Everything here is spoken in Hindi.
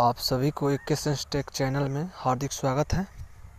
आप सभी को एक टेक चैनल में हार्दिक स्वागत है।